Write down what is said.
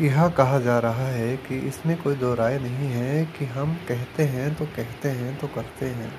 यह कहा जा रहा है कि इसमें कोई दो राय नहीं है कि हम कहते हैं तो कहते हैं तो करते हैं।